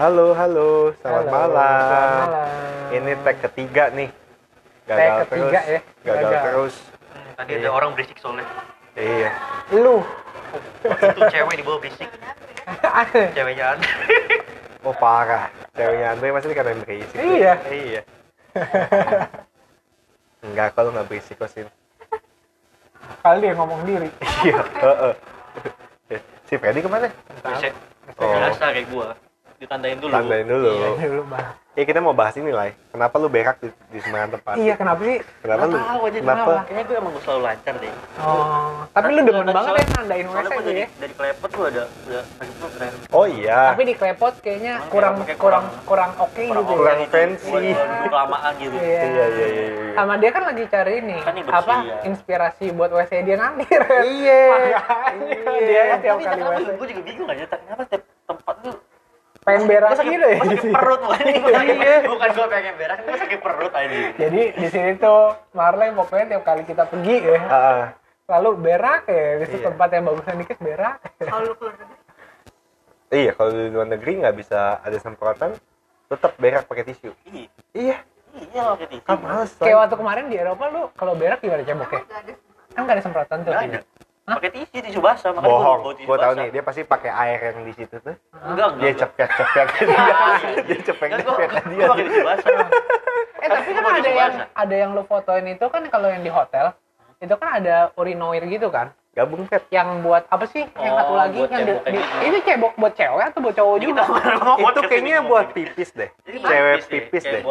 Halo, halo, selamat Halo, malam. selamat malam. Ini tag ketiga nih. Tag Gagal ketiga terus. ya, Gagal, gagal. terus. Tadi Iya. ada orang berisik soalnya. Iya. Lu. Itu cewek di bawah berisik. Ceweknya ada. Oh parah. Ceweknya Andre masih karena yang berisik. tuh. Iya. Iya. Enggak, kalau nggak berisik kok Sin. Kali dia ngomong diri. Iya. heeh. Si Freddy ke mana? Biasa, Oh. biasa kayak gua. Ditandain dulu. Tandain dulu. Iya, dulu bang. Ya kita mau bahas ini lah. Kenapa lu berak di, di sembarangan tempat? Iya, kenapa sih? Kenapa lu? Tahu aja Kenapa? kenapa? Kayaknya gue emang gue selalu lancar deh. Oh, tapi lu demen banget ya nandain WC tuh ya. dari klepot gua ada keren. Oh iya. Tapi di klepot kayaknya kurang kayak kurang kurang- kurang oke Kurang gitu. Kurang ya. gitu. fancy. Kelamaan gitu. Iya. Iya, iya, iya, iya. Sama dia kan lagi cari ini Kan apa inspirasi buat WC dia nanti. Iya. Dia tiap kali WC gue juga bingung aja. Kenapa tiap tempat tuh pengen berak sakit, gitu ya. sakit perut bukan Iya. bukan gue pengen berak gue sakit perut aja Jadi di sini tuh Marley pokoknya tiap kali kita pergi ya Heeh. selalu berak ya di Iya. tempat yang bagusan dikit berak. Iya, kalau di luar negeri nggak bisa ada semprotan, tetap berak pakai tisu. iya Iya, iya pakai tisu males. Kayak waktu kemarin di Eropa lu kalau berak gimana ceboknya? Kan gak ada semprotan tuh. Pakai tisu tisu basah makanya gua Bohong, tisu gua tahu basah. nih, dia pasti pakai air yang di situ tuh. enggak enggak Dia cepet cepet dia, dia cepet cepet dia. gua pakai tisu basah. Eh tapi kan ada yang ada yang lu fotoin itu kan kalau yang di hotel itu kan ada urinoir gitu kan? Gabung Pet. yang buat apa sih? Yang Oh, satu lagi buat yang di, cebok di- gitu. ini cebok buat cewek atau buat cowok juga? Itu kayaknya buat pipis deh. Cewek pipis deh,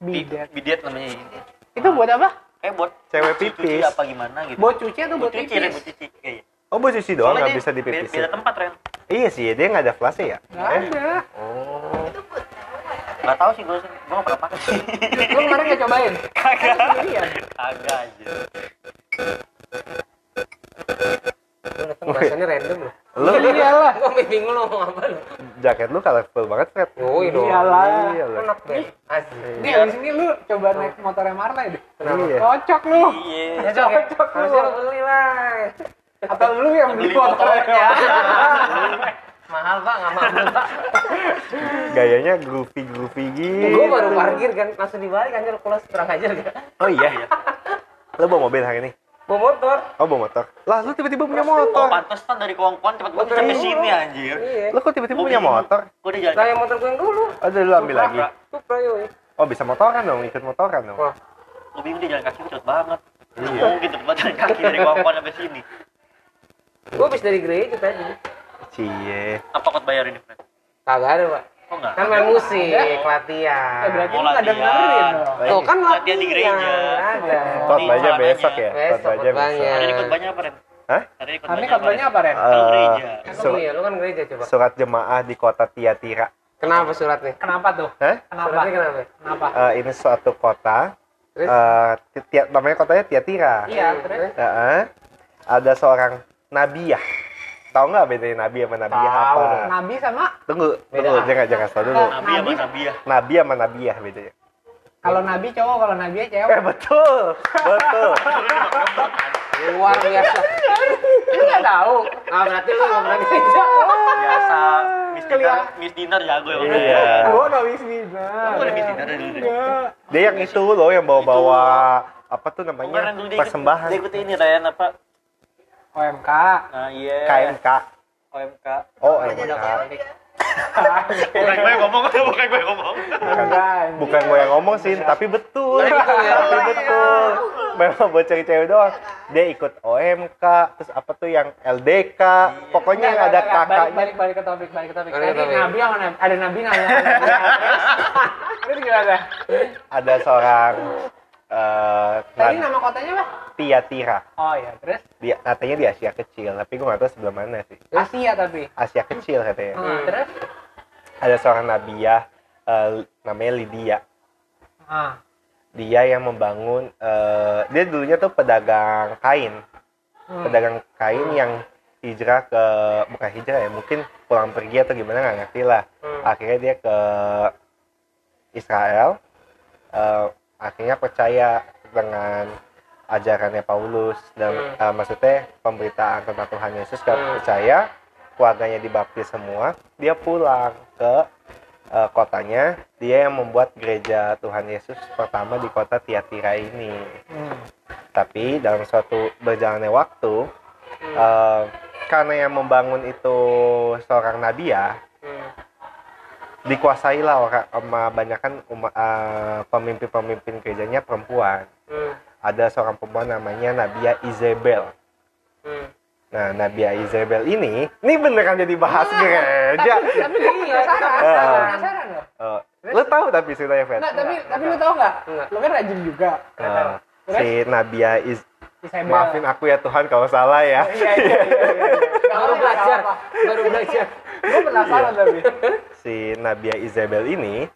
bidet. bidet namanya ini. Itu buat apa kayak buat Cewek cuci pipis. apa gimana gitu buat cuci atau buat buat cuci Ren, buat pipis cuci kayaknya Oh, buat cuci doang nggak bisa beda, dipipisin. beda tempat Ren Iya sih, dia nggak ada flashnya ya. nggak Eh? ada Oh. nggak tahu sih gue gue nggak pernah pakai sih lu kemarin nggak cobain kagak Iya. kagak aja Bahasanya random loh. Lu iyalah Gua bingung lu ngomong apa lu. jaket lu colorful banget, Fred. Oh, iya. Iyalah. Iya. Enak deh. Asli. Nih abis ini lu coba naik motornya Marley deh Iya. cocok lu iya Ya cok, ya. Cocok lu. Harusnya lu beli lah. atau lu yang beli motornya. Mahal pak, nggak mahal pak. Gayanya groovy groovy gitu. Gue baru parkir kan, langsung dibalik anjir kelas kurang ajar kan. Oh iya. Lu bawa mobil hari ini? Bawa motor. Oh, bawa motor. Lah, lu tiba-tiba punya Oh, motor. pantas kan dari kongkon cepet banget Motor sampai dulu. sini anjir. Iya. Lu kok tiba-tiba Gua punya motor? Gua udah jalan. Yang motor gue yang dulu. Oh, udah lu ambil lagi. Supra yoi. Oh, bisa motoran dong, ikut motoran dong. Wah. Gua bingung dia jalan kaki gua cepet banget. Iya. Mungkin cepet banget jalan kaki dari kongkon sampai sini. Gue habis dari gereja tadi. Cie. Apa kau bayar ini? Kagak ada pak. Enggak? Kan main musik, Ada. latihan. Eh, berarti Oh, latihan. dengerin dong Tuh kan Latihan di gereja. Ada. Khotbahnya besok ya? Besok Khotbahnya khotbahnya. besok. Hari ini ikut banyak apa, Ren? Hah? Hari ini kabarnya apa Ren? Eh, gereja. Oh iya, lu kan gereja coba. Surat jemaah di kota Tiatira. Kenapa suratnya? kenapa tuh Hah? kenapa Suratnya kenapa? kenapa Eh, ini suatu kota. Terus? eh, ti- tia- namanya kotanya Tiatira. iya terus Heeh. ada seorang nabiah. Tahu nggak bedanya nabi sama tahu apa? nabi sama Tunggu, Beda. tunggu, jangan jangan tahu dulu. Nabi sama Nabi ya. Nabi sama nabiah bedanya. kalau nabi cowok kalau nabi Eh cewek betul, betul. Luar biasa. lu nggak tahu Ah berarti lu nggak pernah gereja. Biasa Miss Kelihatan. Miss jago ya. Iya. gua nggak bisa Kamu ada Miss Dinar dulu deh. enggak Dia yang itu loh yang bawa-bawa apa tuh namanya persembahan Dia ikut ini Ren apa? OMK Nah, iya. KMK. OMK. Oh, KMK. Bukan gue yang ngomong, bukan gue yang ngomong. Bukan, gue yang ngomong sih, tapi betul. Tapi betul ya. Betul. Memang buat cewek-cewek doang. Dia ikut OMK, terus apa tuh yang LDK, pokoknya yang ada kakaknya. balik balik ke topik balik ke topik tadi topik. nabi sama nabi ada nabi terus gimana Ada seorang eh tadi nama kotanya apa Tiatira. oh iya terus Dia katanya di Asia kecil, tapi gue nggak tahu sebelah mana sih. Asia tapi Asia kecil katanya. Hmm, terus Ada seorang nabiah eh, namanya Lydia. ah Dia yang membangun eh, dia dulunya tuh pedagang kain. hmm. Pedagang kain yang hijrah ke bukan hijrah ya, mungkin pulang pergi atau gimana nggak ngerti lah. Hmm. Akhirnya dia ke Israel. eh, akhirnya percaya dengan ajarannya Paulus dan Hmm. eh, maksudnya pemberitaan tentang Tuhan Yesus gak Hmm. percaya keluarganya dibaptis semua dia pulang ke eh, kotanya dia yang membuat gereja Tuhan Yesus pertama di kota Tiatira ini Hmm. tapi dalam suatu berjalannya waktu eh, karena yang membangun itu seorang nabi ya Dikuasailah orang sama banyak kan pemimpin-pemimpin gerejanya perempuan Hmm. ada seorang perempuan namanya Nabia Isabel Hmm. nah Nabia Isabel ini ini beneran jadi bahas gereja Tapi, tapi gue penasaran, Iya. penasaran loh. Eh, lu tahu tapi ceritanya Fred Nggak, tapi tapi lu tau nggak? Enggak. Lu kan rajin juga. Eh, si Nabia Is Isabel. maafin aku ya Tuhan kalau salah ya Iya iya iya. iya. Baru belajar, baru belajar. Gue penasaran tapi. si Nabia Isabel ini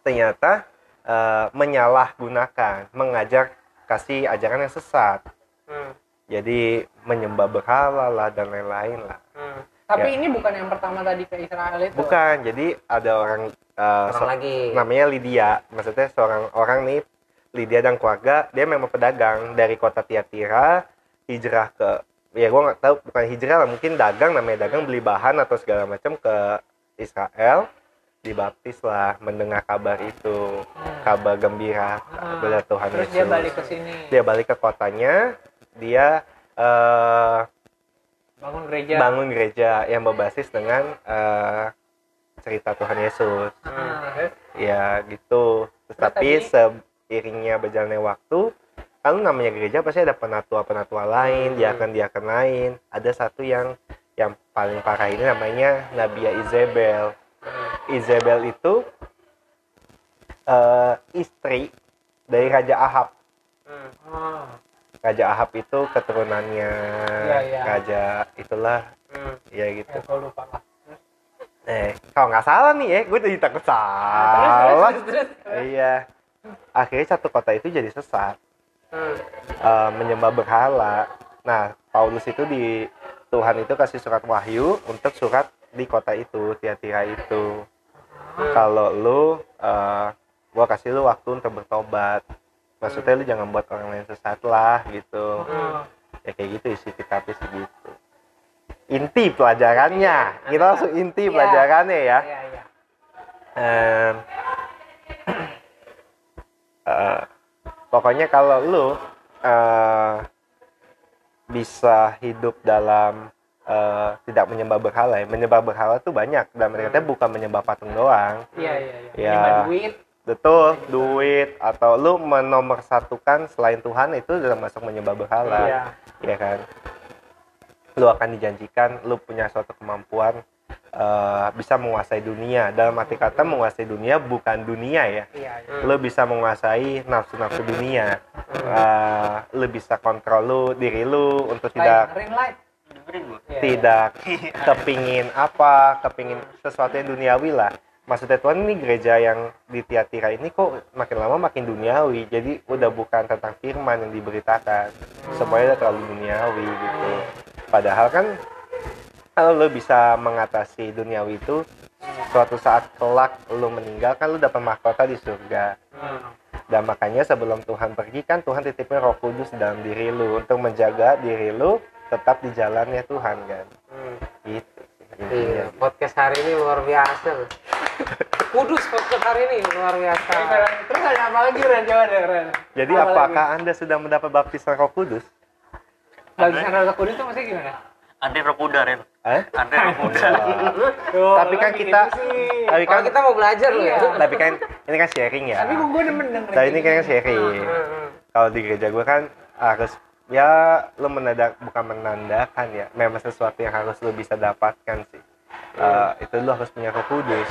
ternyata eh, menyalahgunakan, mengajar kasih ajaran yang sesat. Hmm. Jadi menyembah berhala lah dan lain-lain lah. Hmm. Tapi Ya. ini bukan yang pertama tadi ke Israel itu. Bukan, jadi ada orang eh, Orang so- lagi. namanya Lydia. Maksudnya seorang orang nih Lydia dan keluarga, dia memang pedagang dari kota Tiatira hijrah ke ya gue nggak tahu bukan hijrah lah mungkin dagang namanya dagang beli bahan atau segala macam ke Israel dibaptis lah mendengar kabar itu Hmm. kabar gembira Ah. kepada Tuhan Terus Yesus dia balik ke sini. dia balik ke kotanya dia eh, Bangun gereja. bangun gereja yang berbasis dengan eh, cerita Tuhan Yesus Ah. ya gitu Terus Terus tapi tadi- seiringnya berjalannya waktu kan namanya gereja pasti ada penatua-penatua lain Hmm. diakan-diakan lain ada satu yang yang paling parah ini namanya Nabia Isabel Isabel itu eh, istri dari Raja Ahab Hmm. Ah. Raja Ahab itu keturunannya Iya, iya. Raja itulah Hmm. ya gitu Ya, lupa lah. eh kalau nggak salah nih ya gue jadi takut salah iya akhirnya satu kota itu jadi sesat Hmm. eh, menyembah berhala. Nah, Paulus itu di Tuhan itu kasih surat wahyu untuk surat di kota itu, Tiatira itu. Kalau lu, eh, gua kasih lu waktu untuk bertobat. Maksudnya lu jangan buat orang lain sesat lah gitu. Ah. Ya kayak gitu isi kitabnya segitu. Inti pelajarannya, kita langsung inti Iya. pelajarannya ya. Iya. Em, eh, pokoknya kalau lu eh, bisa hidup dalam eh, tidak menyembah berhala ya. Menyembah berhala tuh banyak. Dan mereka bukan menyembah patung doang. Iya iya iya. Ya. Duit. betul duit. atau lu menomorsatukan selain Tuhan itu dalam masuk menyembah berhala. Iya. ya kan? Lu akan dijanjikan lu punya suatu kemampuan eh, bisa menguasai dunia. Dalam arti kata menguasai dunia bukan dunia ya. Iya iya. Lu bisa menguasai nafsu-nafsu dunia. Eh, lu bisa kontrol lu diri lu untuk tidak light. Iya, tidak kepingin apa kepingin sesuatu yang duniawi lah. Maksudnya Tuhan ini gereja yang di Tiatira ini kok makin lama makin duniawi. Jadi udah bukan tentang firman yang diberitakan semuanya udah terlalu duniawi gitu. Padahal kan kalau lu bisa mengatasi duniawi itu suatu saat kelak lu meninggal kan lu dapat mahkota di surga Hmm. dan makanya sebelum Tuhan pergi kan Tuhan titipin roh kudus dalam diri lu untuk menjaga diri lu tetap di jalannya Tuhan kan Hmm. gitu Iya, podcast hari ini luar biasa loh. Kudus podcast hari ini luar biasa. Terus ada apa lagi Ren? Coba deh Ren. Jadi Apa apakah Anda sudah mendapat baptisan Roh Kudus? Baptisan Roh Kudus itu maksudnya gimana? Andre Rokuda, Ren. Eh? Andre Rokuda. Tuh, Tapi kan kita- sih. Tapi Kalau kan kita mau belajar loh ya. Iya. tapi kan ini kan sharing ya. Tapi gue demen denger. Tapi ini kan sharing. Hmm, hmm. Kalau di gereja gue kan harus ya lu menandak bukan menandakan ya, memang sesuatu yang harus lu bisa dapatkan sih. Eh, itu lu harus punya Roh Kudus.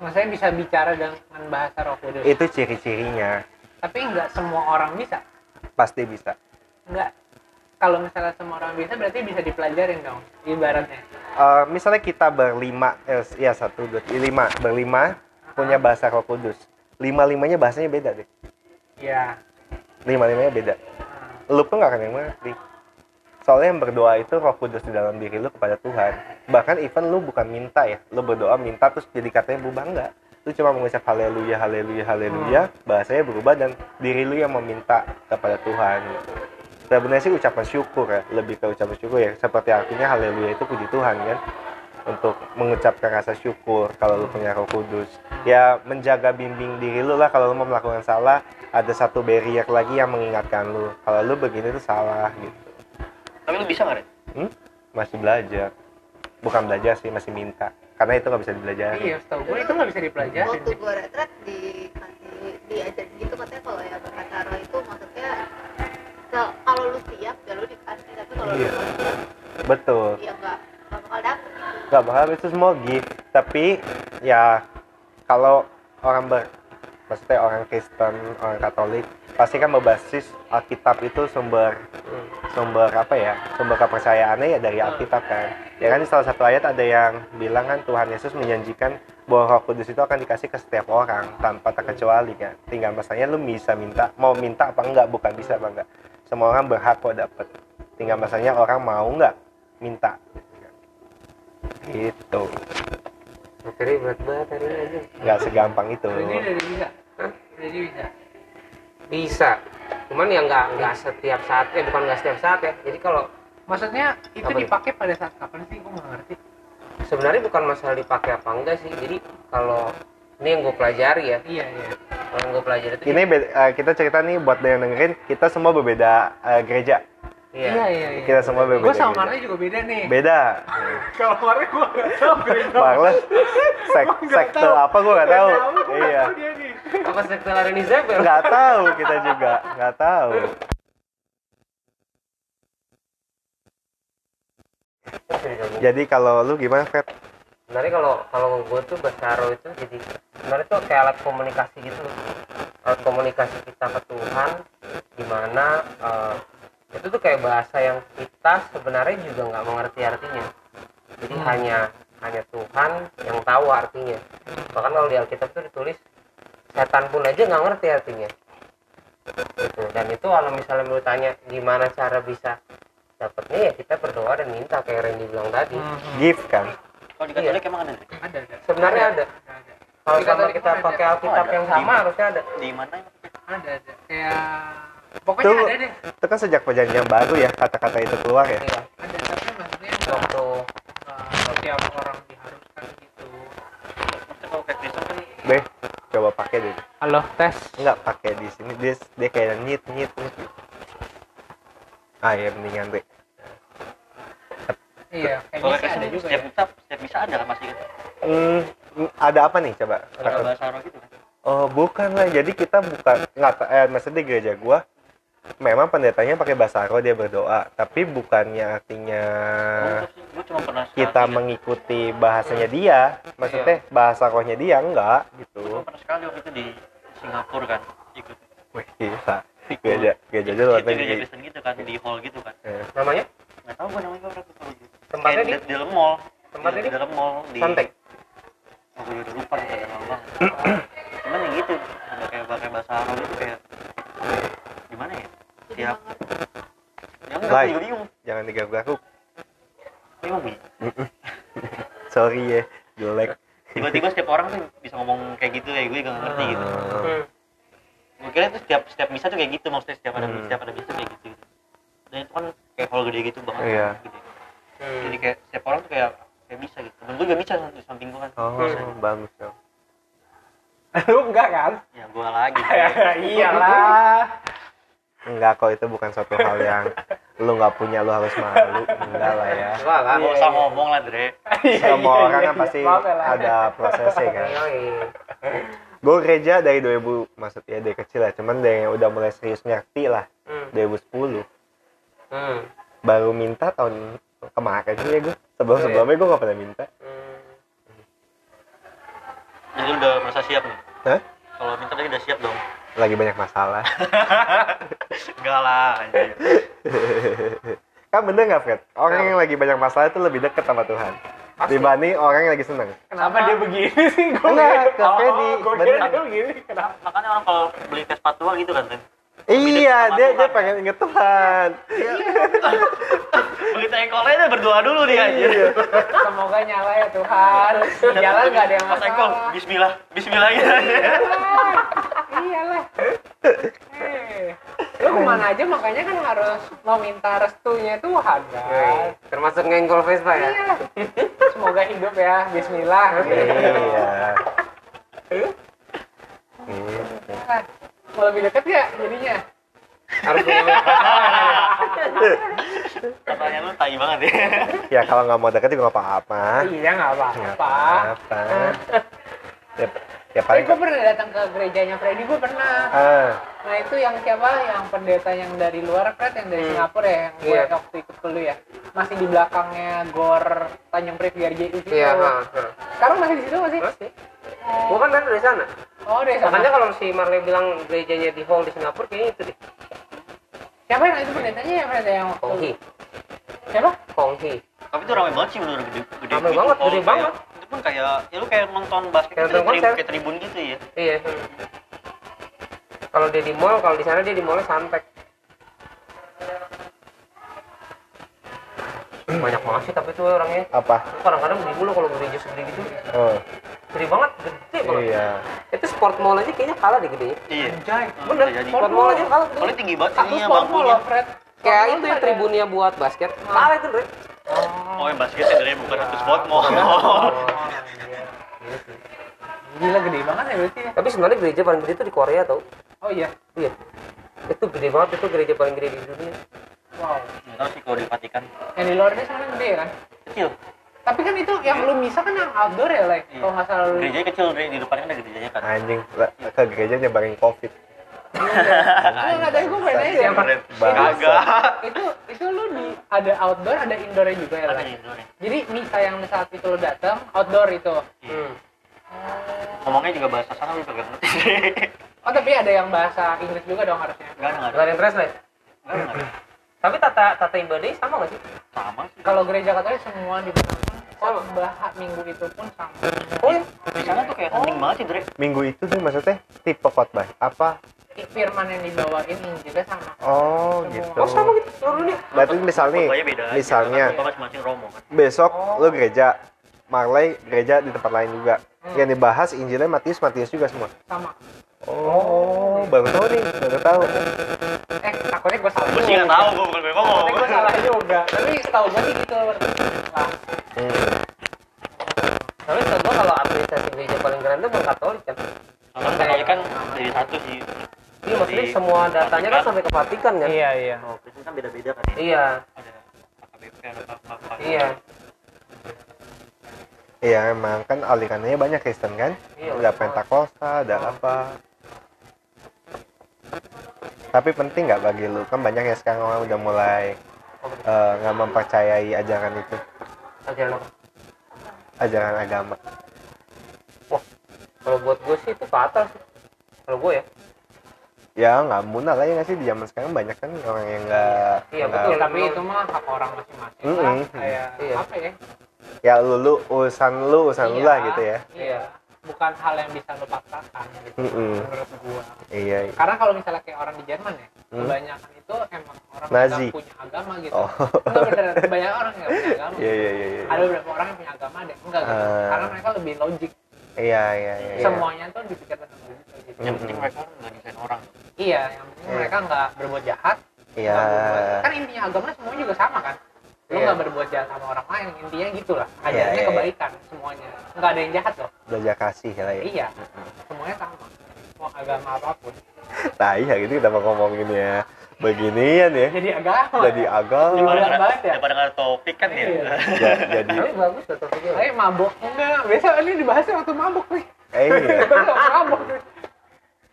Maksudnya bisa bicara dengan bahasa Roh Kudus. Itu ciri-cirinya. Tapi nggak semua orang bisa. Pasti bisa. Nggak. Kalau misalnya semua orang bisa, berarti bisa dipelajarin dong, ibaratnya. Eh, misalnya kita berlima, eh, ya satu, dua, tiga, lima, berlima punya bahasa Roh Kudus. Lima-limanya bahasanya beda deh. Iya. Lima-limanya beda. Hmm. lu pun gak akan yang mengerti soalnya yang berdoa itu roh kudus di dalam diri lu kepada Tuhan bahkan even lu bukan minta ya lu berdoa minta terus jadi katanya berubah enggak lu cuma mengucap haleluya haleluya haleluya bahasanya berubah dan diri lu yang meminta kepada Tuhan gitu sebenarnya sih ucapan syukur ya lebih ke ucapan syukur ya seperti artinya haleluya itu puji Tuhan kan untuk mengucapkan rasa syukur kalau lu punya Roh Kudus. Ya menjaga bimbing diri lu lah kalau lu mau melakukan salah, ada satu barrier lagi yang mengingatkan lu kalau lu begini tuh salah gitu. Tapi lu bisa nggak, Ren? Hmm? Masih belajar. Bukan belajar sih, masih minta. Karena itu nggak bisa dipelajari. Iya, setahu gue itu nggak bisa dipelajarin. waktu gue retret dikasih diajarin kalau Iya. Betul. ya nggak bakal dapet. Nggak bakal itu semua gift. Tapi ya kalau orang ber maksudnya orang Kristen orang Katolik pasti kan berbasis Alkitab itu sumber sumber apa ya sumber kepercayaannya ya dari Alkitab kan. Ya kan di salah satu ayat ada yang bilang kan Tuhan Yesus menjanjikan bahwa Roh Kudus itu akan dikasih ke setiap orang tanpa terkecuali kan. Tinggal masanya lu bisa minta mau minta apa enggak bukan bisa apa enggak. Semua orang berhak kok dapet tinggal masanya orang mau nggak minta. Gitu. Materi berat banget hari ini aja. Nggak segampang itu. Jadi udah bisa. Jadi bisa. bisa. Cuman ya nggak nggak setiap saat ya bukan nggak setiap saat ya. Jadi kalau Maksudnya itu dipakai pada saat kapan sih? Gue nggak ngerti. sebenarnya bukan masalah dipakai apa enggak sih. Jadi kalau ini yang gue pelajari ya. Iya, iya. kalau yang gue pelajari itu ini eh, kita cerita nih buat yang dengerin kita semua berbeda eh, gereja Iya, iya iya, iya. kita semua berbeda Gue sama. Marley juga beda nih. beda. Kalau Marley gue nggak tahu gereja. Marles sek sekte apa gue nggak tahu. iya. apa sektor Areni Zebel nggak tahu kita juga nggak tahu. Jadi kalau lu gimana Fred sebenarnya kalau kalau gue tuh Basaro itu jadi sebenarnya tuh kayak alat komunikasi gitu alat komunikasi kita ke Tuhan di mana eh, itu tuh kayak bahasa yang kita sebenarnya juga nggak mengerti artinya. Jadi Hmm. hanya hanya Tuhan yang tahu artinya. Bahkan kalau di Alkitab tuh ditulis setan pun aja nggak ngerti artinya. Gitu. Dan itu kalau misalnya mau tanya gimana cara bisa dapatnya? Ya kita berdoa dan minta kayak Randy bilang tadi. Hmm. gift kan? Kalau di Katolik emang ada? Ada, ada. sebenarnya ada. Ada, kalau sama kita pakai Alkitab Oh, yang sama harusnya ada. Di mana emang? ada, ada. Kayak pokoknya Tuh. ada deh. itu kan sejak perjanjian baru ya kata-kata itu keluar ya iya Ada, tapi maksudnya waktu nggak setiap orang diharuskan gitu. Maksudnya kalau kayak Kristen kan deh coba pakai deh Halo, tes. nggak pakai di sini dia dia kayak nyit nyit nyit ah ya mendingan deh Iya, kalau kayaknya sih ada juga setiap ya. bisa setiap bisa ada kan masih kan? Hmm, ada apa nih coba Ada bahasa roh gitu kan? Oh bukan lah, jadi kita bukan nggak eh, maksudnya gereja gua memang pendetanya pakai bahasa roh dia berdoa, tapi bukannya artinya sekali kita mengikuti bahasanya dia, maksudnya bahasa rohnya dia enggak gitu. pernah sekali waktu itu di Singapura kan ikut Wih gila, gereja aja itu luar gereja negeri. Gitu kan di hall gitu kan Eh, namanya nggak tahu gue namanya berapa Tempatnya di? di, dalam mall Tempatnya di, di? dalam mall di Santai? Bingung Bi. Sorry ya, jelek. tiba-tiba setiap orang tuh bisa ngomong kayak gitu ya gue gak ngerti gitu hmm. gue kira itu setiap setiap misa tuh kayak gitu maksudnya setiap ada Hmm. setiap ada misa kayak gitu dan itu kan kayak hall gede gitu banget Iya. gede. Hmm. jadi kayak setiap orang tuh kayak kayak bisa gitu temen gue juga bisa di samping gue kan Oh, Bisa. bagus dong. Lu enggak kan? ya gue lagi Iyalah. Enggak kok itu bukan suatu hal yang lu nggak punya lu harus malu. Enggak lah ya. Enggak lah Gak usah ngomong lah Dre Semua orang kan pasti ada prosesnya kan. Gue gereja dari 2000 maksudnya dari kecil lah cuman dari yang udah mulai serius ngerti lah Hmm. 2010 Hmm. baru minta tahun kemarin sih ya gue sebelum sebelumnya gue gak pernah minta Hmm. jadi lu udah merasa siap nih Hah? kalau minta tadi udah siap dong lagi banyak masalah enggak lah anjir kan bener gak Fred orang yang lagi banyak masalah itu lebih deket sama Tuhan Pasti. dibanding orang yang lagi seneng Kenapa dia begini sih? Gue Enggak, ke Freddy. Gue kira dia begini. Kenapa? makanya orang kalau beli Vespa tua gitu kan iya dia dia Tuhan. pengen inget Tuhan begitu engkolnya dia berdoa dulu nih anjir iya Semoga nyala ya Tuhan. Jalan nggak ada yang Pas engkol masalah. Bismillah Bismillah gitu Iyalah. Eh. lu ke mana aja? Makanya kan harus meminta restunya Tuhan kan Yoi. termasuk ngenggol Vespa ya? Iya semoga hidup ya. Bismillah. Iya. Nah, mau lebih deket ya jadinya? Harus Pertanyaan lu tai banget ya. ya kalau nggak mau deket juga nggak apa-apa. Iya nggak nggak apa-apa. Apa-apa ya, ya paling gue pernah datang ke gerejanya Freddy, gue pernah. ah Nah itu yang siapa? Yang pendeta yang dari luar, Fred, yang dari Hmm. Singapura ya, yang gue Iya. waktu ikut ke lu ya. Masih di belakangnya Gor Tanjung Priok di RJU situ. iya ha, ha. Sekarang masih di situ masih? masih gua kan kan dari sana Oh, dari sana. makanya kalau si Marley bilang gerejanya di hall di Singapura kayaknya itu deh Siapa yang itu pendetanya ya, Fred? Yang waktu... Konghi Siapa? Konghi Tapi itu ramai banget sih bener gede gede. Ramai gitu. banget, gede banget. Pun kayak ya lu kayak nonton basket Kayak nonton tribun, konser. kayak tribun gitu ya. iya. Kalau dia di mall kalau di sana dia di mallnya santek banyak banget sih tapi tuh orangnya. Apa? Kadang-kadang beli mulu kalau gereja segede gitu. Oh. Gede banget gede banget. Iya. Itu sport mall aja kayaknya kalah deh gedenya Iya. Anjay. bener jadi. sport mall aja kalah Soalnya tinggi banget Satu sport mall Fred. kayak Sport itu ya tribunnya buat basket. Kalah itu Dre Oh, yang basketnya dari bukan satu sport mall. Oh, iya. Gila gede banget ya berarti ya. tapi sebenarnya gereja paling gede itu di Korea tau Oh iya. iya itu gede banget itu gereja paling gede di dunia Wow. Tahu sih kalau di Vatikan Yang di luar ini sebenarnya gede kan? kecil. Tapi kan itu yang lu bisa kan yang outdoor ya, Lek? Iya. Kalau nggak salah lu. Gerejanya kecil, Dre. di depannya kan ada gerejanya kan. anjing ke gereja nyebarin covid Lu nggak tahu gue pengen aja. Kagak. itu itu lu di ada outdoor ada indoornya juga ya Ada Indonesia. jadi misa yang saat itu lu datang outdoor itu hmm. Ngomongnya juga bahasa sana lu kagak ngerti. oh tapi ada yang bahasa Inggris juga dong harusnya Enggak ada, enggak ada. Ada yang translate ada, ada. tapi tata tata ibadahnya sama gak sih Sama sih. kalau gereja katolik semua di bahas minggu itu pun sama oh iya di sana tuh kayak penting banget sih, Dre. minggu itu tuh maksudnya tipe khotbah apa firman yang dibawain Injilnya sama. Oh Semua. gitu. Oh sama gitu seluruh dunia berarti misal nih Khotbahnya beda misalnya masing-masing romo kan. besok lu gereja Marley gereja di tempat lain juga. Hmm. yang dibahas Injilnya Matius Matius juga semua. Sama. Oh baru tahu nih baru tahu. Eh takutnya gue salah Gue sih nggak tahu, gue bukan memang takutnya gue salah juga. Tapi tahu gue sih gitu lah hmm. tapi kalau administrasi gereja paling keren itu bukan Katolik kan? Soalnya Katolik kan dari satu sih. Iya maksudnya Di semua datanya kan sampai ke Vatikan kan? Iya iya. Oh, Kristen kan beda-beda kan. ya. iya. Ada AKBP, ada apa-apa. iya. Iya emang kan alirannya banyak Kristen kan? Iya, ada. Pentakosta ada apa? Tapi penting nggak bagi lu? Kan banyak ya sekarang orang udah mulai eh, nggak mempercayai ajaran itu. Ajaran apa? Ajaran agama. Kalau buat gue sih itu fatal sih. Kalau gue ya ya nggak munah lah ya nggak sih? Di zaman sekarang banyak kan orang yang nggak Iya, nggak- Ya, tapi itu mah hak orang masing-masing lah. Mm-mm. kayak Iya. apa ya? Ya lu lu urusan lu urusan lu Iya, lah gitu ya. Iya. Bukan hal yang bisa lo paksakan gitu Mm-mm. menurut gua. Iya. Iya. karena kalau misalnya kayak orang di Jerman ya Hmm. kebanyakan itu emang orang yang Nazi. nggak punya agama gitu. Oh. Enggak bener banyak orang yang punya agama. Iya iya iya iya. Ada beberapa orang yang punya agama ada yang enggak gitu. Ah. karena mereka lebih logik. Iya iya iya iya. semuanya tuh dipikirkan dengan Yang penting mereka nggak nyusahin orang. iya yang penting Iya. mereka nggak berbuat jahat. Iya. Berbuat- kan intinya agama semua juga sama kan? Lo Iya. nggak berbuat jahat sama orang lain intinya gitulah ajarnya iya, iya. kebaikan semuanya. Nggak ada yang jahat loh. Belajar kasih lah ya. Iya. Semuanya sama. Mau agama apa pun. Nah iya gitu kita mau ngomongin ya. Beginian ya. Jadi agama. Jadi agama. Daripada banget ya? Daripada nggak ada topik kan ya. Iya. Ja- jadi tapi bagus tuh topiknya. Saya mabok. Enggak biasa ini dibahasnya waktu mabok nih. Eh iya. Mabok nih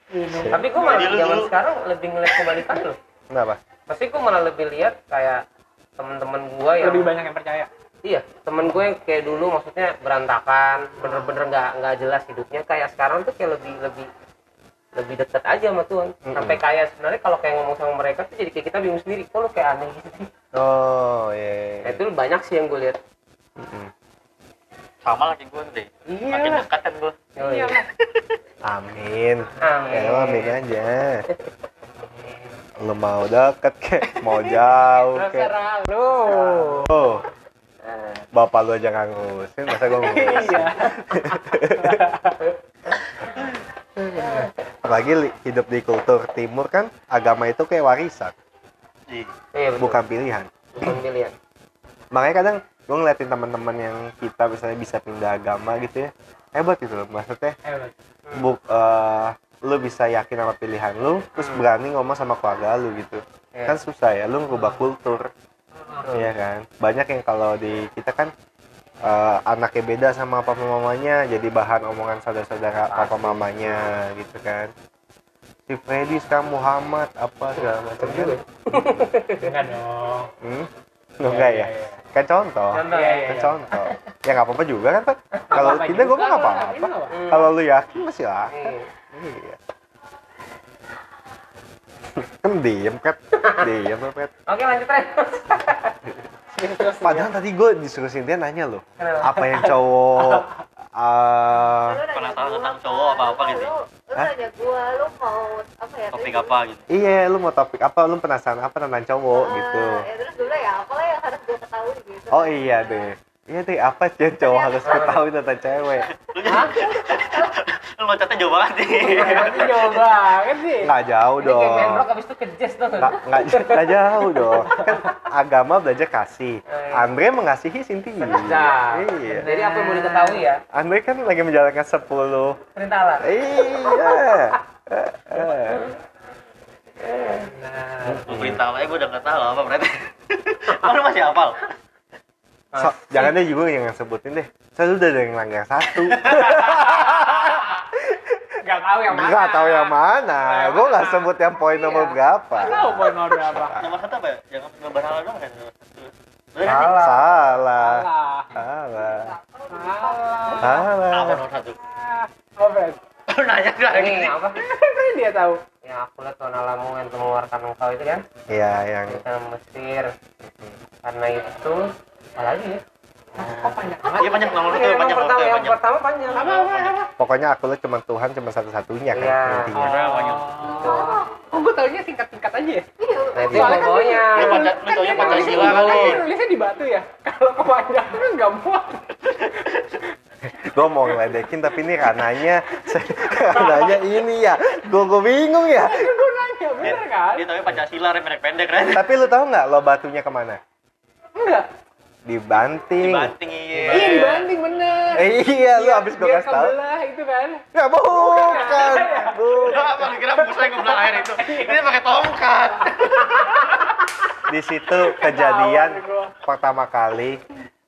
Minum. tapi gue malah zaman dulu- sekarang lebih ngeliat kebalikan loh. Kenapa? Pasti gue malah lebih lihat kayak teman-teman gue yang lebih banyak yang percaya? Iya temen gue yang kayak dulu maksudnya berantakan bener-bener nggak nggak jelas hidupnya. Kayak sekarang tuh kayak lebih lebih lebih dekat aja sama Tuhan. Mm-mm. sampai kayak sebenarnya kalau kayak ngomong sama mereka tuh jadi kayak kita bingung sendiri kok lu kayak aneh gitu sih? Oh iya nah, itu banyak sih yang gue lihat Mm-mm. Sama lagi gue deh. iya. Makin dekat kan gue. Oh, iya. Iya. amin. Amin. ya amin aja. Lu mau deket kek mau jauh kek. lu oh. Bapak lu aja nggak ngurusin masa gue ngurusin? Iya. Apalagi hidup di kultur timur kan agama itu kayak warisan. Iya. Iya, bukan pilihan. Bukan pilihan. Makanya kadang gue ngeliatin teman-teman yang kita misalnya bisa pindah agama gitu ya. Hebat gitu loh maksudnya. Hebat. bu, eh, lu bisa yakin sama pilihan lu terus berani ngomong sama keluarga lu gitu. Iya. kan susah ya lu ngubah kultur. Iya kan? Banyak yang kalau di kita kan eh, anaknya beda sama papa mamanya jadi bahan omongan saudara-saudara papa mamanya gitu kan. Si Freddy sekarang Muhammad apa segala macam kan? Enggak dong. hmm? Enggak ya kan contoh Contoh, Iya, kan iya. contoh ya nggak apa-apa juga kan Pat? kalau tidak gue mah nggak kalau apa-apa. Hmm. kalau lu yakin masih lah Iya. iya kan diem kan diem kan oke lanjut Ren padahal tadi gue disuruh Cynthia nanya loh apa yang cowok eh, nanya Penasaran tentang cowok apa-apa gitu. Lu, nanya gua, lu mau apa ya? Topik apa gitu. iya lu mau topik apa lu penasaran apa tentang cowok Ah, gitu Ya terus dulu ya, apalah yang harus gua ketahui gitu. Oh iya deh iya deh apa yang cowok harus ketahui tentang cewek? Lu loncatnya jauh banget nih. Berarti jauh banget sih. nggak jauh kayak dong. rock abis itu ke jazz tuh nggak nggak nggak jauh dong. Kan agama belajar kasih. Andre mengasihi Cynthia Nah, iya. Jadi apa yang mau diketahui ya? Andre kan lagi menjalankan 10 perintah Allah. Iya. Eh, eh. Nah, Lu perintah aja gue udah nggak tahu apa berarti. Oh, lu masih hafal? So, jangan deh juga yang sebutin deh. Saya udah ada yang langgar satu. nggak tahu yang mana. Nggak tahu yang mana. Gue nggak mana? sebut yang poin nomor Iya. berapa. Nggak tahu poin nomor berapa. Nomor satu apa ya? Jangan nggak berhala doang kan? Bener kan sih? salah Salah. Salah. Salah. Salah. Salah. Apa nomor satu? Oh. Lu nanya gue lagi. ini apa Kan dia tahu. yang aku lihat tuan alamu yang mengeluarkan engkau itu kan Iya, yang kita Mesir karena itu apa lagi ya Kok panjang amat? Iya panjang nomor Iya, itu yang panjang pertama yang panjang. pertama panjang Apa, apa, apa? pokoknya aku lihat cuma Tuhan cuma satu-satunya kan Iya. intinya. Banyak? Oh, oh gue taunya singkat-singkat aja ya. Iya. nah itu Soalnya kan dia- baca- lu kan dia nulisnya- kali. kan dia nulisnya di batu ya. Kalau kepanjangan kan nggak muat. Gue mau ngeledekin tapi ini rananya rananya ini ya. Gue gue bingung ya. Gue nanya, bener kan? Dia taunya Pancasila rem pendek-pendek kan? Tapi lu tahu nggak lo batunya ke mana? Enggak. Dibanting. Dibanting iya. Iya dibanding bener. Eh, iya, lu Biar- habis gue kasih tahu. kebelah itu kan. Ya bukan. Bukan. Apa lu kira busa yang kebelah air itu? Ini pakai tongkat. Di situ kejadian pertama kali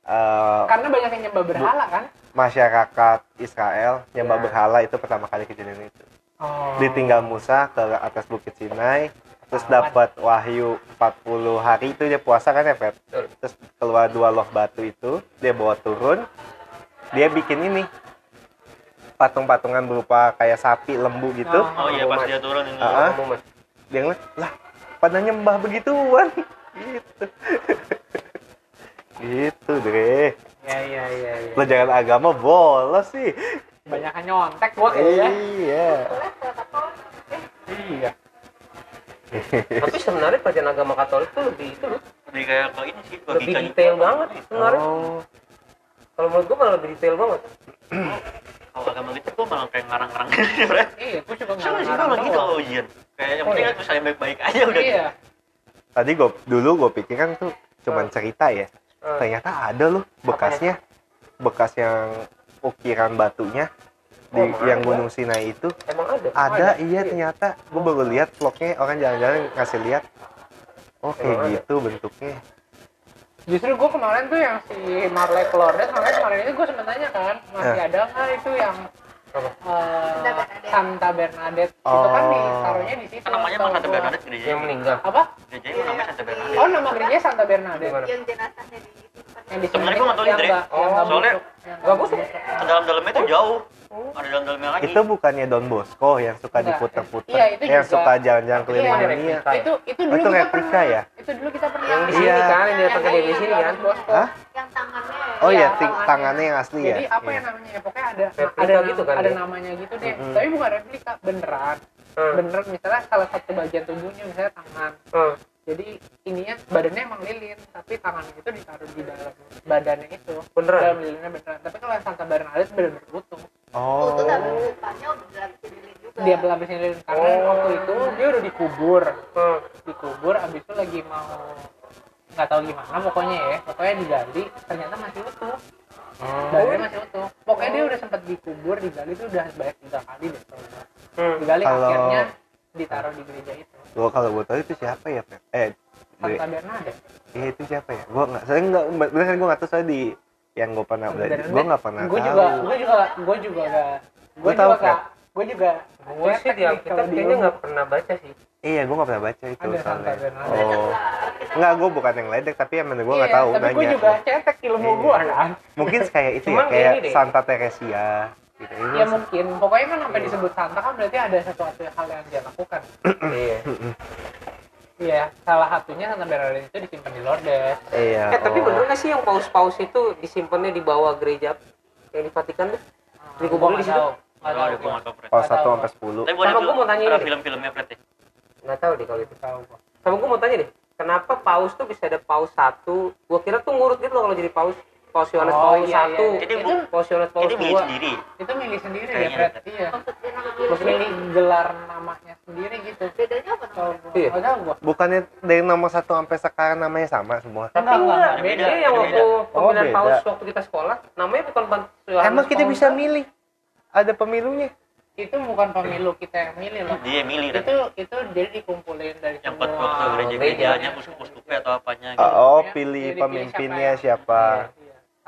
eh, Karena banyak yang nyembah berhala kan. Masyarakat Israel nyembah Ya. berhala itu pertama kali kejadian itu. Oh. Ditinggal Musa ke atas Bukit Sinai, terus dapat wahyu 40 hari itu dia puasa kan ya, Fred? Terus keluar dua loh batu itu, dia bawa turun, dia bikin ini patung-patungan berupa kayak sapi, lembu gitu. Oh. Oh iya pas dia turun ini. Kamu, Mas. Dia ngeliat, lah pada nyembah begituan. gitu. gitu, Dre. Iya iya iya. iya. Pelajaran agama bolos sih. Banyak nyontek gua kayaknya. Iya. Eh, Iya. tapi sebenarnya pelajaran agama Katolik tuh lebih itu loh Lebih kayak ke ini sih. lebih detail juga. banget sebenarnya Oh. kalau menurut gua malah lebih detail banget Kalau agama gitu gue malah kayak ngarang-ngarang gitu. Iya, gua juga Sama sih malah gitu doang. ujian. Kayak yang Oh, penting iya. kan tulisannya baik-baik aja udah. Iya. Tadi gue dulu gue pikir kan tuh cuman cerita ya. Eh, Ternyata ada loh bekasnya. Bekas yang ukiran batunya di Oh, yang ada. Gunung Sinai itu emang ada ada Ada. iya ternyata gue baru lihat vlognya orang jalan-jalan ngasih lihat oh kayak Emang ada. gitu bentuknya Justru gua kemarin tuh yang si Marley Flores, makanya kemarin ini gua sempet tanya kan, masih Eh. ada nggak itu yang Apa? eh, Santa Bernadette. Bernadette itu kan Oh. ditaruhnya di situ. Namanya Santa. Bernadette gereja. yang meninggal Apa? Gereja itu namanya Santa Bernadette. Oh nama gerejanya Santa Bernadette. Yang jenazahnya di Yang di Sebenarnya gua nggak tahu yang Indri. nggak Soalnya- busuk, nggak busuk. busuk. Dalam-dalamnya tuh jauh. Ada dalam-dalamnya lagi. itu bukannya Don Bosco yang suka diputer-puter Iya, itu yang juga. suka jalan-jalan keliling Iya, dunia. Itu itu Oh, dulu itu kita replika pernah. ya? Itu dulu kita pernah. Yang di sini kan, yang datang ke di sini kan? Bosco. Hah? yang tangannya oh Iya, ya ting- tangannya. tangannya yang asli ya Jadi apa Iya. yang namanya ya? Pokoknya ada Replika ada gitu kan ada dia? namanya gitu deh. Tapi bukan replika, beneran. Hmm. Bener misalnya salah satu bagian tubuhnya misalnya tangan. Hmm. Jadi ininya badannya emang lilin, tapi tangannya itu ditaruh di dalam badannya itu. Beneran? Dalam lilinnya beneran. Tapi kalau yang Santa Bernadette bener-bener utuh. oh. itu tapi oh mukanya udah berarti lilin juga dia pelapisnya lilin karena Oh. waktu itu dia udah dikubur Hmm. dikubur abis itu lagi mau nggak tahu gimana pokoknya ya pokoknya digali ternyata masih utuh Badannya masih utuh pokoknya dia udah sempat dikubur digali itu udah banyak tiga kali deh. Hmm. digali Kalau- akhirnya ditaruh di gereja itu Gua kalau gue tahu itu siapa ya, Fer? Eh, Santa Bernadette iya itu siapa ya? Gua nggak, saya nggak, bener kan gue nggak tahu saya di yang gue pernah belajar. Gue nggak pernah gue tahu. juga gue juga gue juga gak gue tahu, juga gak gue juga gue sih di Alkitab kayaknya nggak pernah baca sih Iya, gue nggak pernah baca itu Ada soalnya. Oh, nggak, gue bukan yang ledek, tapi emang gue nggak Iya, tahu tapi gue juga cetek ilmu gue kan Mungkin kayak itu ya, kayak. Santa Teresia. Gitu. Ini ya mungkin pokoknya kan sampai disebut Santa kan berarti ada sesuatu hal yang dia lakukan iya iya salah satunya Santa Bernadette itu disimpan di Lourdes Iya. eh tapi oh. bener nggak sih yang paus-paus itu disimpannya di bawah gereja yang di Vatikan tuh Gua di nggak situ? tahu nggak Kalau tahu gue nggak Nggak satu sampai sepuluh. Tapi Sama ada gua film, mau tanya ada ini. film-filmnya Fred ya. nggak tahu deh kalau itu tahu gua. sama gue mau tanya deh kenapa paus tuh bisa ada paus satu gue kira tuh ngurut gitu loh kalau jadi paus Yohanes Oh, paus iya, satu iya, iya. Jadi Itu- Jadi milih dua sendiri. itu milih sendiri ya Kayaknya Fred ada. iya maksudnya milih gelar namanya sendiri gitu bedanya apa namanya gua Iya. gua Bukannya dari nomor satu sampai sekarang namanya sama semua? tapi Enggak, enggak, beda beda, yang waktu pemilihan beda. paus waktu kita sekolah namanya bukan Yohanes Emang kita bisa satu. milih? Ada pemilunya? itu bukan pemilu kita yang milih loh Dia milih itu itu jadi dikumpulin dari Yang buat semua waktu gereja-gerejanya, uskup-uskupnya atau apanya gitu. Oh, Ya, pilih jadi pemimpinnya siapa yang- siapa?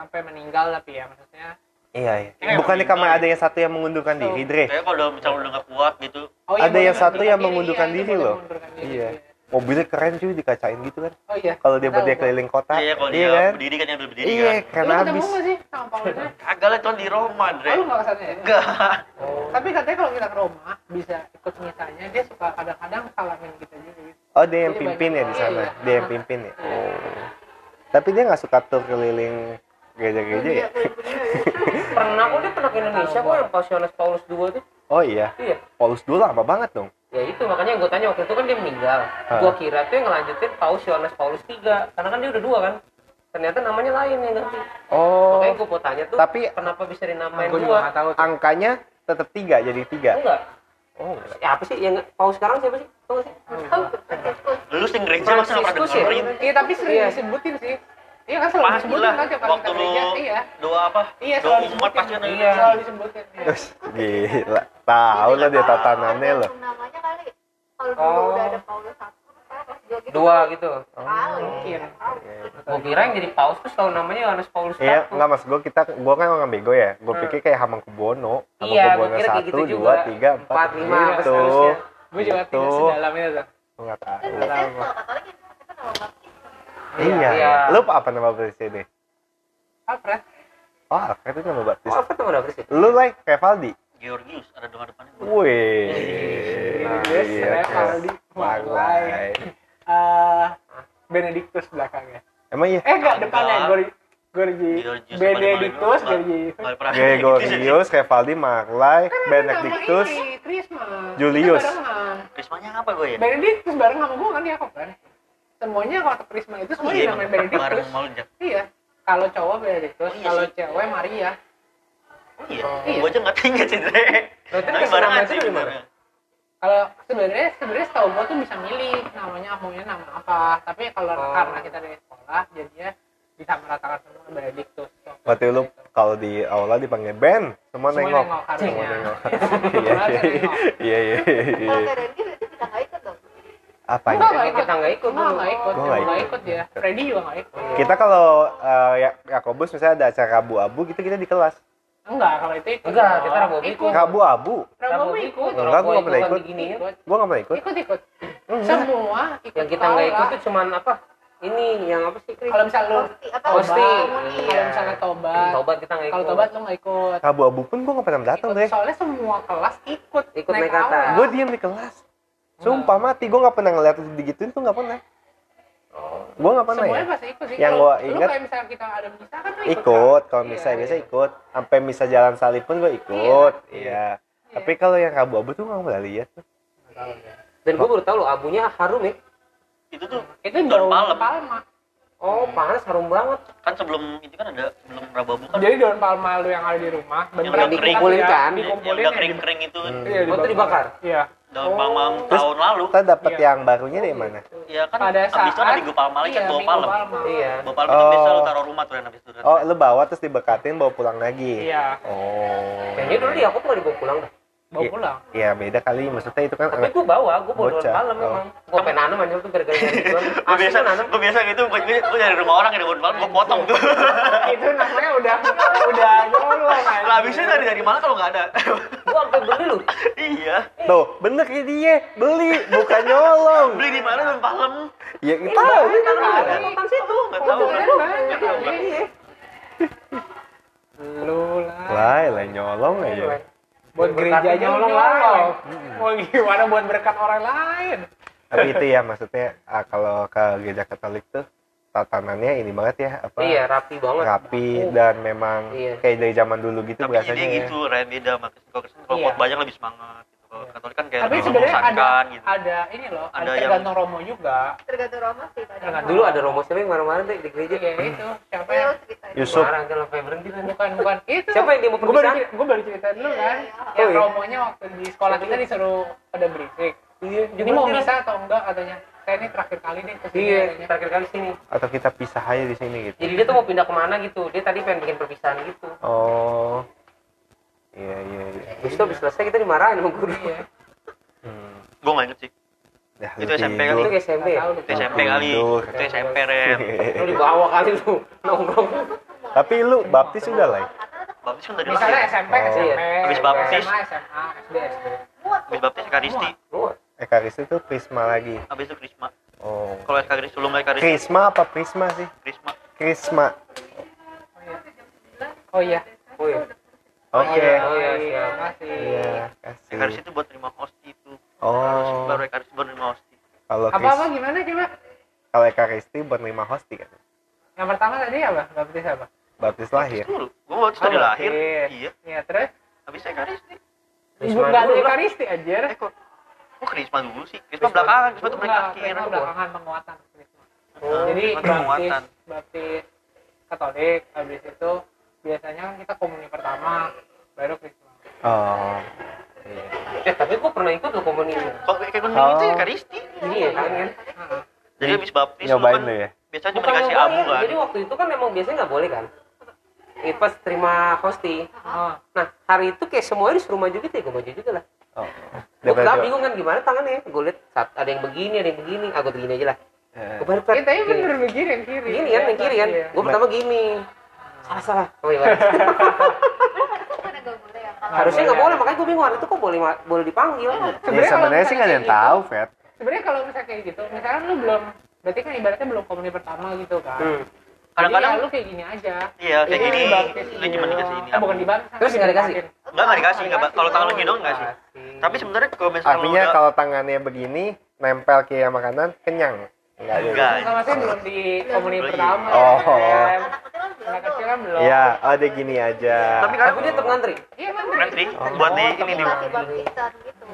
Iya, iya. sampai meninggal tapi ya maksudnya Iya, iya. Eh, Bukannya kamar ada yang satu yang mengundurkan So, diri, Dre? Kayak kalau misalnya udah nggak kuat gitu. oh, Ada boleh yang satu yang diri, mengundurkan iya, itu diri loh. mengundurkan diri, Iya. Mobilnya keren cuy, dikacain gitu kan. oh iya Kalau dia berdiri keliling kota. Iya, kalau Iya dia kan? berdiri kan yang berdiri Iya, kan. keren lu ketemu abis. nggak sih sama Paulusnya Kagak lah, cuma di Roma, Dre. oh lu nggak ke sana ya Enggak. tapi katanya kalau kita ke Roma bisa ikut misanya dia suka kadang-kadang salamin kita juga gitu. Oh, dia yang Jadi pimpin ya di sana. iya. Dia yang pimpin ya. Oh. Tapi dia nggak suka tur keliling gereja-gereja ya? pernah kok dia pernah ke Indonesia kok yang paus Yohanes Paulus dua tuh Oh iya. iya Paulus dulu lama banget dong. ya itu makanya gue tanya waktu itu kan dia meninggal gue kira tuh yang ngelanjutin paus Yohanes Paulus tiga karena kan dia udah dua kan ternyata namanya lain yang ganti Oh. makanya gue mau tanya tuh Tapi- kenapa bisa dinamain gue juga dua nggak tahu tuh. Angkanya tetap tiga, jadi tiga. enggak Oh, enggak. ya apa sih yang paus sekarang siapa sih Tahu sih Lu sing gereja masa nggak pernah ya? dengerin? iya tapi sering Iya. disebutin sih iya kan selalu Pasti disebutin lah, kan tiap kali waktu lu iya doa apa? iya Doa selalu umat pasti ada. Iya. selalu disebutin iya. Terus, gila. Tahu lah dia tatanannya loh. namanya kali kalau dulu Oh. udah ada Paulus satu pas dua gitu dua gitu kali mungkin. gue kira yang jadi paus tuh selalu namanya Yohanes Paulus Iya, satu enggak mas gue kita gue kan orang bego ya. Gue Hmm. pikir kayak Hamengkubuwono. Iya, Hamengkubuwono kira kayak satu, gitu dua, juga. tiga, empat, Empat, lima, gitu. gue juga Gitu. tidak sedalam itu tuh Gue nggak tahu. kan biasanya kalau katolik kan kita nama baptis Iya. Iya. Lu apa nama baptis ini? apa Oh, Alfred itu nama baptis. oh apa tuh mana sih Lu like kayak Valdi? Georgius ada doa depannya. Wih. Yes, Iya, Valdi. Maglai. eh Benedictus belakangnya Emang iya? eh enggak depannya Gorgi Gorgi Georgius Benedictus? Gorgi Gregorius, Revaldi, Maglai, Benedictus, Nama Julius. Prismanya apa gue ya? Benedictus bareng sama gue kan Yakob kan semuanya kalau Trisma itu semua Iya, bareng Benedictus iya kalau cowok Benedictus Oh, iya kalau cewek Maria Oh iya. Iya. Gue aja nggak inget sih, Tapi itu sih dari mana? sebenarnya. kalau sebenarnya sebenarnya setahu gue tuh bisa milih namanya maunya nama apa tapi kalau Oh. karena kita dari sekolah jadinya bisa meratakan semua Benedictus Berarti lu kalau di aula dipanggil Ben, semua Semua nengok. nengok, Semua harusnya. nengok. Iya, iya, iya, iya, iya. Nggak kita nggak ikut Apa Enggak, ya? nggak ikut. Kita nggak ikut nggak ikut. Gua Emang nggak nggak ikut. ikut ya. Freddy juga nggak ikut. Kita kalau uh, ya Yakobus misalnya ada acara abu-abu gitu kita di kelas. Enggak, kalau itu ikut. Enggak, kita Rabu ikut. Abu-abu. Rabu ikut. Enggak, gua nggak pernah ikut. Diginiin. Ikut. Gua nggak pernah ikut. Ikut, ikut. Enggak. Semua ikut. Yang kita nggak ikut tuh cuman apa? Ini yang apa sih? Kalau misal lu Pasti. kalau misalnya tobat, Tobat kita nggak ikut. kalau tobat lu nggak ikut. Abu-abu pun gua nggak pernah datang Ikut. deh. Soalnya semua kelas ikut. Ikut naik kata. Gue diem di kelas. Sumpah mati, gue nggak pernah ngeliat digituin tuh nggak pernah. Gue nggak pernah Semuanya ya. pasti ikut sih. Yang lu ingat- kayak misalnya kita ada misa kan lu ikut. Ikut, kan? kalau Iya, misa biasa iya. ikut. Sampai misa jalan salib pun gue ikut. Iya. Iya. Tapi kalau yang abu-abu tuh nggak pernah lihat. ya. Dan gue baru tahu loh abunya harum ya. Itu tuh Itu Daun palem. palma. oh panas harum banget kan sebelum itu kan ada sebelum rababu kan Jadi daun palma lu yang ada di rumah Yang beneran kering. Dikumpulin kan? yang Dikumpulin udah ya, kering kering itu Hmm. Iya, Oh, itu dibakar? Iya. Daun Oh. tahun lalu. kita dapat Iya. yang barunya dari mana? Ya kan Pada abis itu ada saat- minggu palma lagi kan Iya, bawa palem iya. Bawa palem itu biasa Oh. lu taruh rumah tuh kan abis itu. Oh lu bawa terus dibekatin bawa pulang lagi? Iya, oh. Kayaknya dulu di aku tuh nggak dibawa pulang dah bawa Iya. pulang. Iya beda kali. Maksudnya itu kan tapi gue bawa gue bawa palem Oh. memang gue pengen nanam aja tuh gara-gara gue biasa nanam. gue biasa gitu gue gue dari rumah orang daun palem gue potong tuh. Itu namanya udah udah nyolong aja. lah abisnya dari dari mana kalau nggak ada? Gue sampai beli lu. Iya. Tuh bener kayak dia. Beli bukan nyolong. Beli di mana daun palem ya itu tahu. kan? ada hutan situ. Nggak tahu. kan. Nggak tahu kan. Lu lah. lah lah nyolong aja Buat Berkat gereja aja nyolong nyolong. lain. Mau gimana buat berkat orang lain? tapi itu ya maksudnya ah, kalau ke gereja Katolik tuh tatanannya ini banget ya apa iya rapi banget rapi dan memang Iya. kayak dari zaman dulu gitu tapi biasanya dia ya. gitu Ren beda sama Kristen kalau Iya. banyak lebih semangat kalau Katolik kan kayak Tapi sebenarnya ada membosankan gitu ada ini loh, ada, Ada yang- tergantung romo juga. tergantung Roma sih Tergantung. dulu ada romo siapa yang marah-marah deh di gereja Iya itu siapa Iya, yang. Yusuf marah kan sampai berhenti kan bukan bukan itu. siapa yang dia mau Gue baru gue baru cerita dulu kan. Iya. Yang Oh, iya. romonya waktu di sekolah kita disuruh pada berisik. iya Ini mau bisa atau enggak katanya. Saya ini terakhir kali nih ke sini iya katanya. terakhir kali sini atau kita pisah aja di sini gitu jadi dia tuh mau pindah ke mana gitu dia tadi pengen bikin perpisahan gitu oh iya iya iya. Terus itu habis selesai kita dimarahin sama guru. Iya. hmm. gue nggak inget sih. Ya, Itu lu SMP kan? itu SMP Nggak ya itu. SMP kali. itu SMP Ren. Lu dibawa kali lu nongkrong. Tapi lu baptis udah lah ya? baptis kan dari Misalnya SMP, Oh. SMP, Habis baptis. SMA, SMA, SD, SD. habis baptis Ekaristi Wah, Ekaristi itu prisma lagi. Habis itu Krisma. Oh. Kalau Ekaristi sebelum Ekaristi krisma apa prisma sih? Krisma. Krisma. Oh iya. oh iya oke. Iya, oh iya, Terima siap. kasih. iya kasih Ekaristi itu buat terima hosti itu. Oh. Baru Ekaristi baru terima hosti kalau Apa apa gimana coba? kalau Ekaristi buat lima hosti kan? Yang pertama tadi apa? Baptis apa? baptis lahir. dulu. Gue baptis Oh, dari lahir. baptis. iya. Iya, terus? Habis Ekaristi. Enggak ada ekaristi aja. eh kok kok Krisma dulu sih? Krisma belakangan Krisma tuh paling akhir Krisma belakangan penguatan. Oh, Jadi baptis, penguatan. baptis nyobain lu ya? biasanya cuma dikasih abu kan? jadi waktu itu kan emang biasanya nggak boleh kan? Pas terima hosti Oh, nah hari itu kayak semuanya disuruh maju gitu ya gue maju juga lah. Oh. Gue bingung kan gimana tangannya? Gue liat saat ada yang begini ada yang begini. Ah gue begini aja lah. Eh, gue Iya, tapi bener begini yang kiri. gini kan yang kiri kan? Iya. gue pertama gini. Salah salah. Oh iya ya kalau harusnya nggak boleh makanya gue bingung hari itu kok boleh boleh dipanggil? Ya Sebenarnya sih nggak ada yang misalnya tahu Fed Sebenarnya kalau misalnya kayak gitu, misalkan lu belum berarti kan ibaratnya belum komuni pertama gitu kan. hmm. kadang-kadang ya lu kayak gini aja. iya kayak Jadi gini lu cuma dikasih ini Eh, bukan dibantu. Terus nggak dikasih? enggak enggak dikasih enggak kalau tangan lu gini doang enggak sih tapi sebenarnya kalau misalnya lu artinya udah kalau tangannya begini nempel kiri sama kanan kenyang enggak Enggak. Enggak maksudnya belum di komuni pertama. Oh. kan. anak kecil kan belum. Iya, oh dia gini aja. tapi kan dia tetap ngantri Iya kan. Oh. buat di Oh, ini gitu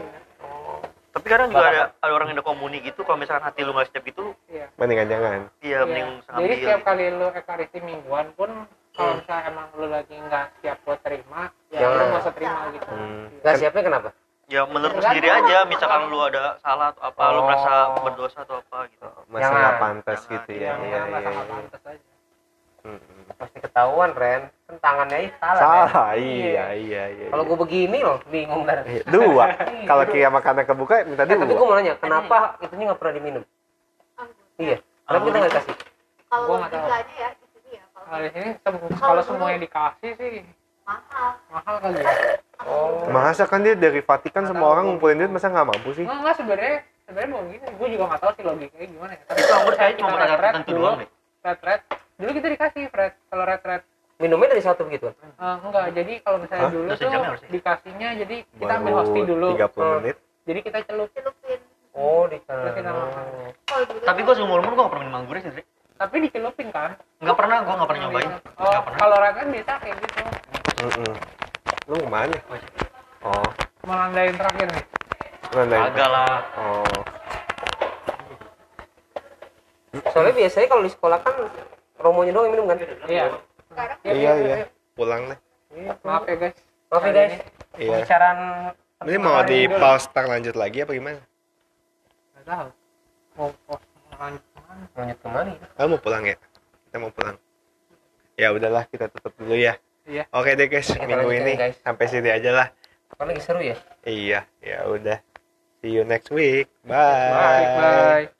tapi kadang juga ada ada orang yang udah komuni gitu kalau misalkan hati lu nggak siap gitu Iya. Mendingan jangan. iya Iya. mending Jadi sambil setiap kali lu ekaristi mingguan pun kalau Hmm. misalnya emang lu lagi nggak siap buat terima, ya Jangan. lu nggak usah terima gitu. Hmm. nggak siapnya kenapa ya menurut lu sendiri aja misalkan lu ada salah atau apa lu Oh. merasa berdosa atau apa gitu Masih Jangan. nggak pantas Jangan. gitu ya. Yang Iya, nggak iya, iya. pantas aja. Hmm. pasti ketahuan Ren kan tangannya salah. Salah, iya, iya, iya. kalau gue begini loh bingung dan Iya, dua. Kalau kiri sama kanan kebuka minta eh, tapi gue dua. mau nanya kenapa itunya nggak pernah diminum Anggur. iya kenapa kita nggak dikasih kalau Gua nggak tahu. ya di sini ya kalau Kalau di sini sem- kalau semuanya dikasih sih mahal mahal kali ya. oh Masa kan dia dari Vatikan semua orang ngumpulin duit masa nggak mampu sih? Enggak, enggak sebenarnya sebenarnya mau gini, gue juga nggak tahu sih logikanya gimana ya. Tapi itu anggur saya cuma pada red-red tertentu doang deh red-red. Dulu kita dikasih red, kalau red-red. Minumnya dari satu begitu Eh, enggak, jadi kalau misalnya Hah? dulu tuh dikasihnya jadi kita ambil hosti dulu. 30 Hmm. menit. Jadi kita celup. celupin oh di Terus kita makan. kalau dulu tapi gua seumur umur gua nggak pernah minum anggur sih Dri. Tapi dicelupin kan? nggak pernah gua nggak pernah nyobain Oh, kalau red-red biasa kayak gitu. Mm-mm. Lu ke mana? Oh, Melandain terakhir nih. nandain. agak lah Oh, soalnya biasanya kalau di sekolah kan romonya doang yang minum kan iya sekarang? Iya yuk, iya. yuk. pulang deh. Maaf ya guys. Maaf ya guys. Ini iya. Pembicaraan ini mau di pause tar lanjut lagi apa gimana? Nggak tahu. Mau mau lanjut ke mana lanjut ke mana? Ya? kamu mau pulang ya? Kita mau pulang. Ya udahlah kita tutup dulu ya. Iya. oke deh guys. Kita minggu ini guys. sampai sini aja lah. Kan lagi seru ya? Iya ya udah. See you next week. Bye bye